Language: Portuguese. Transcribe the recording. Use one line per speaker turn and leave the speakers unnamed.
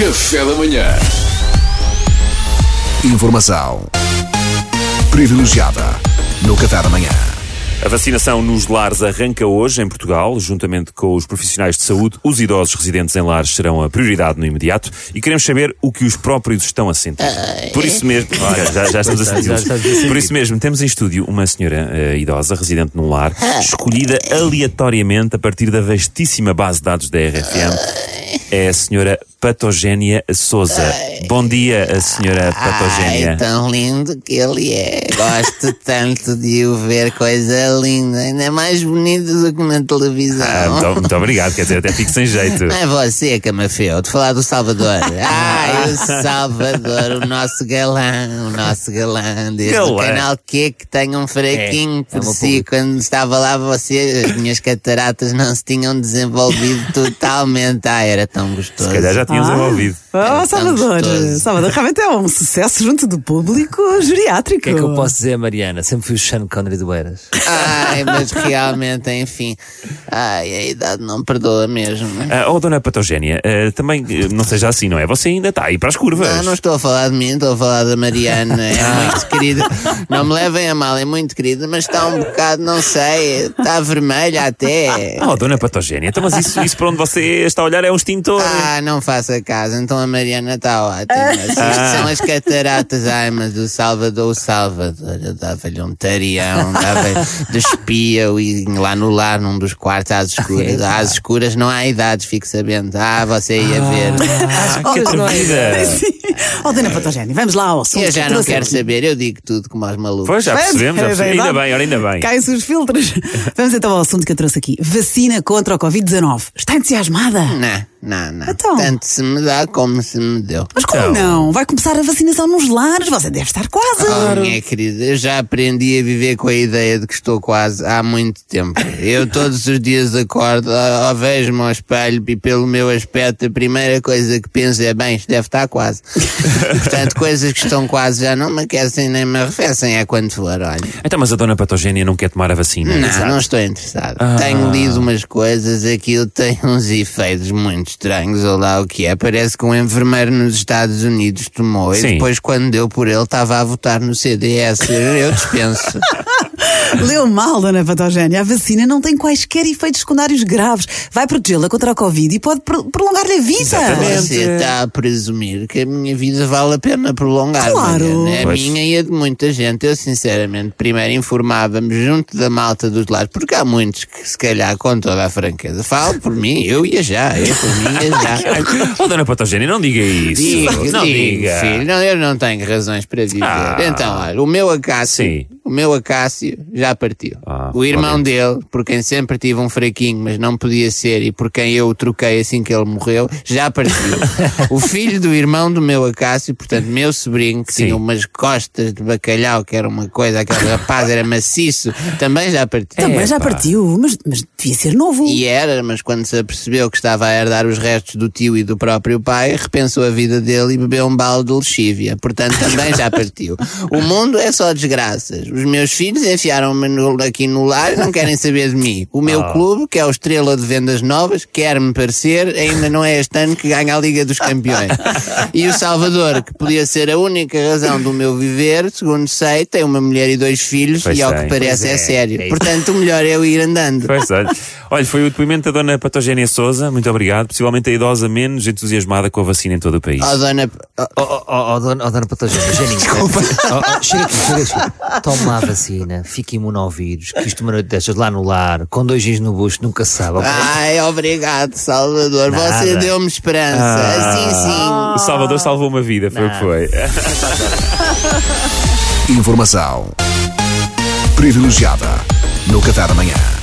Café da manhã.
Informação privilegiada no Café da Manhã.
A vacinação nos lares arranca hoje em Portugal, juntamente com os profissionais de saúde. Os idosos residentes em lares serão a prioridade no imediato e queremos saber o que os próprios estão a sentir. Por isso mesmo, já, já estamos a sentir. Por isso mesmo, temos em estúdio uma senhora eh, idosa residente num lar, escolhida aleatoriamente a partir da vastíssima base de dados da RFM. É a senhora Patogénia Souza. Bom dia, a senhora Patogénia.
Ai, tão lindo que ele é. Gosto tanto de o ver, coisa linda. Ainda mais bonito do que na televisão.
Ah, muito, muito obrigado, quer dizer, até fico sem jeito.
Não é você, Camafeu, de falar do Salvador. Ai, o Salvador, o nosso galã, o nosso galã deste
Galã.
canal Q que tem um fraquinho
É, é
por
o meu
si.
público.
Quando estava lá você, as minhas cataratas não se tinham desenvolvido totalmente. Ah, era tão gostoso.
Se calhar já tínhamos envolvido.
Oh, Salvador. Salvador realmente é um sucesso junto do público geriátrico.
O que é que eu posso dizer, Mariana? Sempre fui o Sean Connery do Eiras.
Ai, mas realmente, enfim. Ai, a idade não perdoa mesmo.
Ah, oh, dona Patogénia, ah, também eh, não seja assim, não é? Você ainda está aí para as curvas.
Não, não estou a falar de mim, estou a falar da Mariana. É muito querida. Não me levem a mal, é muito querida, mas está um bocado, não sei, está vermelha até.
Oh, dona Patogénia, então, mas isso, isso para onde você está a olhar é um extintor.
Ah, não faça caso, então a Mariana está ótima. Isto
Ah.
são as cataratas, ai, mas o Salvador, o Salvador, eu dava-lhe um tarião, dava-lhe despia-o e lá no lar, num dos quartos, às escuras. Às escuras não há idades, fique sabendo. Ah, você ia ver.
Ah, que atrevida.
Sim. Oh, Dona Patogénia, vamos lá ao assunto.
Eu já não quero
aqui.
saber, eu digo tudo como aos malucos.
Pois, já percebemos, já
É
percebemos. Ainda bem, ora, ainda bem.
Caem-se os filtros. Vamos então ao assunto que eu trouxe aqui. Vacina contra o Covid-19. Está entusiasmada?
Não, não, não.
Então.
Tanto se me dá como se me deu.
Mas como
Então.
não? Vai começar a vacinação nos lares. Você deve estar quase.
Oh, minha querida, eu já aprendi a viver com a ideia de que estou quase há muito tempo. Eu todos os dias acordo, ó, vejo-me ao espelho e pelo meu aspecto a primeira coisa que penso é, bem, isto deve estar quase. Portanto, coisas que estão quase já não me aquecem nem me arrefecem, é quando for, olha.
Então, mas a dona Patogénia não quer tomar a vacina.
Não, não estou interessado.
Ah.
Tenho lido umas coisas, aquilo tem uns efeitos muito estranhos, ou lá o que é. Parece que um enfermeiro nos Estados Unidos tomou
Sim.
e depois, quando deu por ele, estava a votar no CDS. Eu dispenso.
Leu mal, Dona Patogénia. A vacina não tem quaisquer efeitos secundários graves. Vai protegê-la contra o Covid e pode pro- prolongar-lhe a vida.
Exatamente.
Você está a presumir que a minha vida vale a pena prolongar.
Claro.
É a
Pois.
minha e a de muita gente. Eu, sinceramente, primeiro informava-me junto da malta dos lares, porque há muitos que, se calhar, com toda a franqueza, falo por mim, eu ia já, eu por mim ia já.
Oh, dona Patogénia, não diga isso.
Digo,
não
digo,
diga.
filho, não, eu não tenho razões para viver.
Ah.
Então, olha, o meu Acácio,
Sim.
O meu Acácio já partiu.
Ah,
o irmão dele, por quem sempre tive um fraquinho, mas não podia ser, e por quem eu o troquei assim que ele morreu, já partiu. o filho do irmão do meu Acácio, portanto, meu sobrinho, que
Sim.
tinha umas costas de bacalhau, que era uma coisa, aquele rapaz era maciço, também já partiu.
Também já partiu, mas, mas devia ser novo.
E era, mas quando se apercebeu que estava a herdar os restos do tio e do próprio pai, repensou a vida dele e bebeu um balde de lexívia. Portanto, também já partiu. O mundo é só desgraças. Os meus filhos enfiaram-me aqui no lar e não querem saber de mim. O meu clube, que é o Estrela de Vendas Novas, quer-me parecer, ainda não é este ano que ganha a Liga dos Campeões. E o Salvador, que podia ser a única razão do meu viver, segundo sei, tem uma mulher e dois filhos
Pois
e ao
tem.
que parece é,
é,
sério.
é.
Portanto, o melhor é eu ir andando.
Pois, olha. olha, foi o depoimento da dona Patogénia Souza, muito obrigado. Possivelmente a idosa menos entusiasmada com a vacina em todo o país.
Oh, dona, oh,
Oh, oh, oh, oh, dona, oh, dona Patogénia. Desculpa. Oh, oh, chega aqui, chega aqui. Toma a vacina, fica imune ao vírus, que isto uma noite destas lá no lar, com dois gins no bucho, nunca se sabe.
Ai, obrigado, Salvador. Você
Nada.
deu-me esperança. Assim sim.
O Salvador salvou uma vida, foi o que foi.
Informação privilegiada no Café da Manhã.